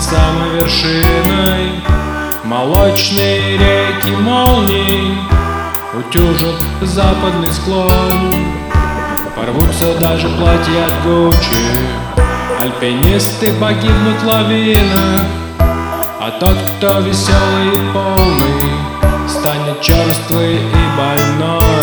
над самой вершиной Молочные реки молний Утюжат западный склон. Порвутся даже платья от Гуччи. Альпинисты погибнут в лавинах А тот, кто веселый и полный Станет черствый и больной.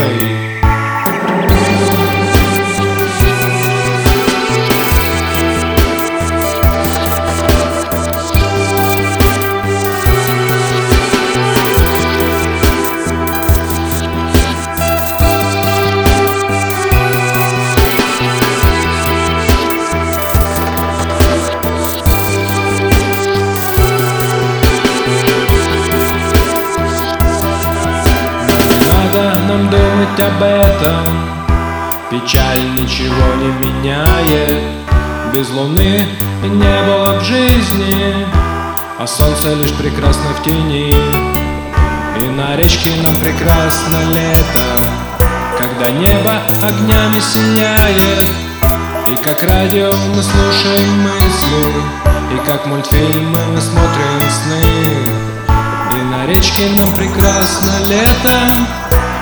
Печаль ничего не меняет. Без луны не было б жизни А солнце лишь прекрасно в тени. И на речке нам прекрасно лето Когда небо огнями сияет. И как радио мы слушаем мысли И как мультфильмы мы смотрим сны. И на речке нам прекрасно летом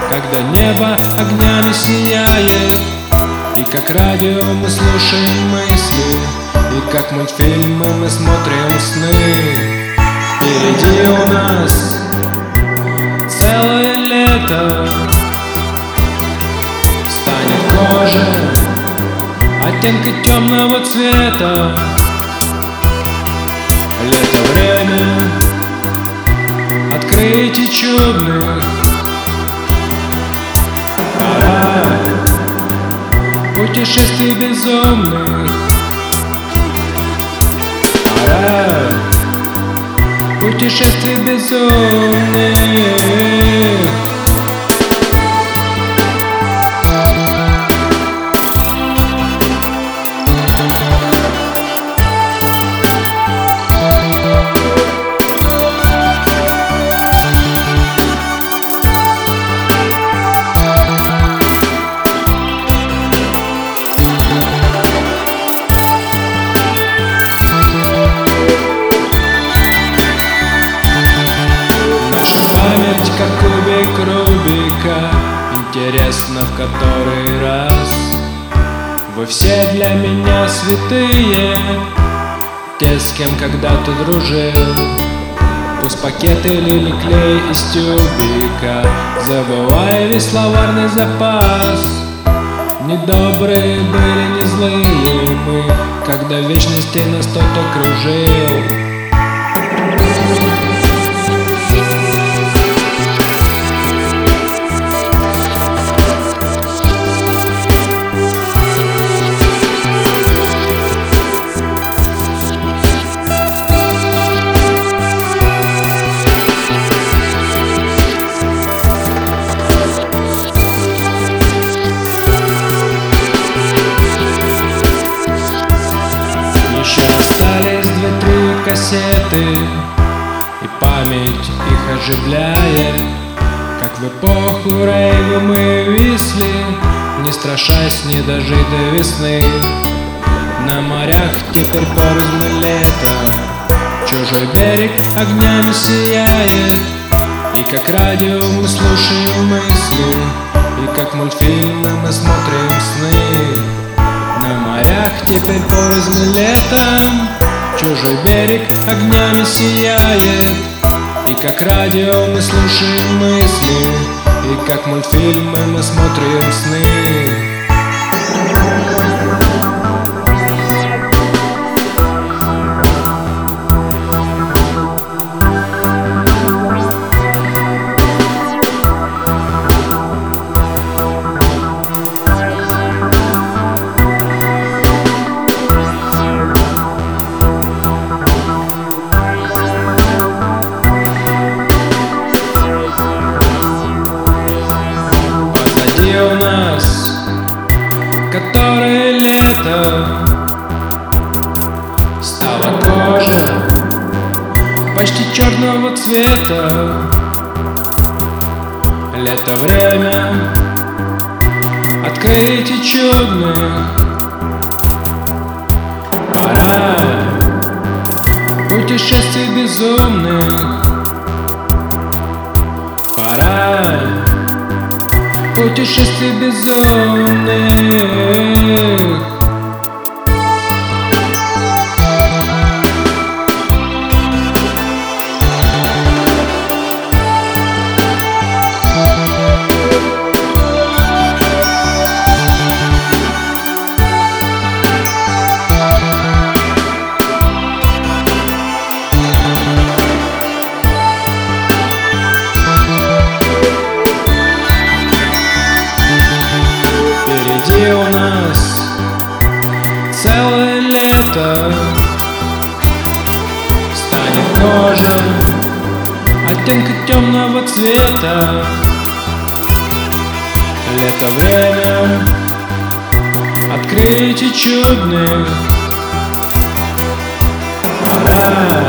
когда небо огнями сияет. И как радио мы слушаем мысли И как мультфильмы мы смотрим сны. Впереди у нас целое лето. Станет кожа оттенка темного цвета. Лето время открытий чудных Путешествий безумных. Пора Путешествий безумных Вы все для меня святые Те, с кем когда-то дружил. Пусть пакет или клей из тюбика Забывай весь словарный запас. Недобрые были, не злые мы Когда вечности нас кто-то кружил кассеты И память их оживляет Как в эпоху рейва мы висли. Не страшась не дожить до весны. На морях теперь порознь лето Чужой берег огнями сияет. И как радио мы слушаем мысли. И как мультфильмы мы смотрим сны. На морях теперь порознь летом Чужой берег огнями сияет. И как радио мы слушаем мысли И как мультфильмы мы смотрим сны почти черного цвета. Лето время. Откройте черные Пора Путешествие безумных Пора Путешествие безумных оттенка темного цвета. Лето время. Открытий чудных Пора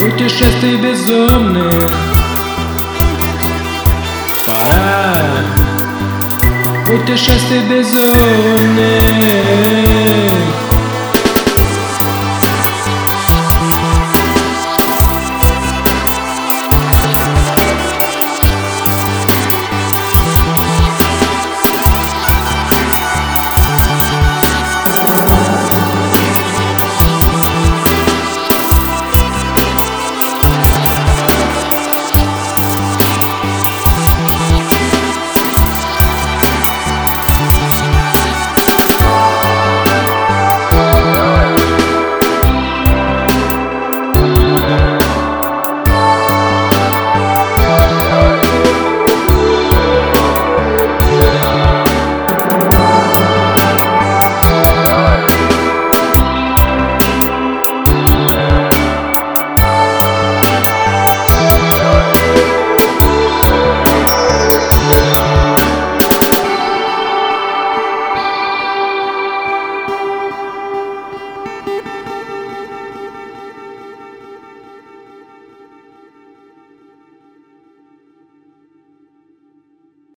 путешествий безумных. Пора путешествий безумных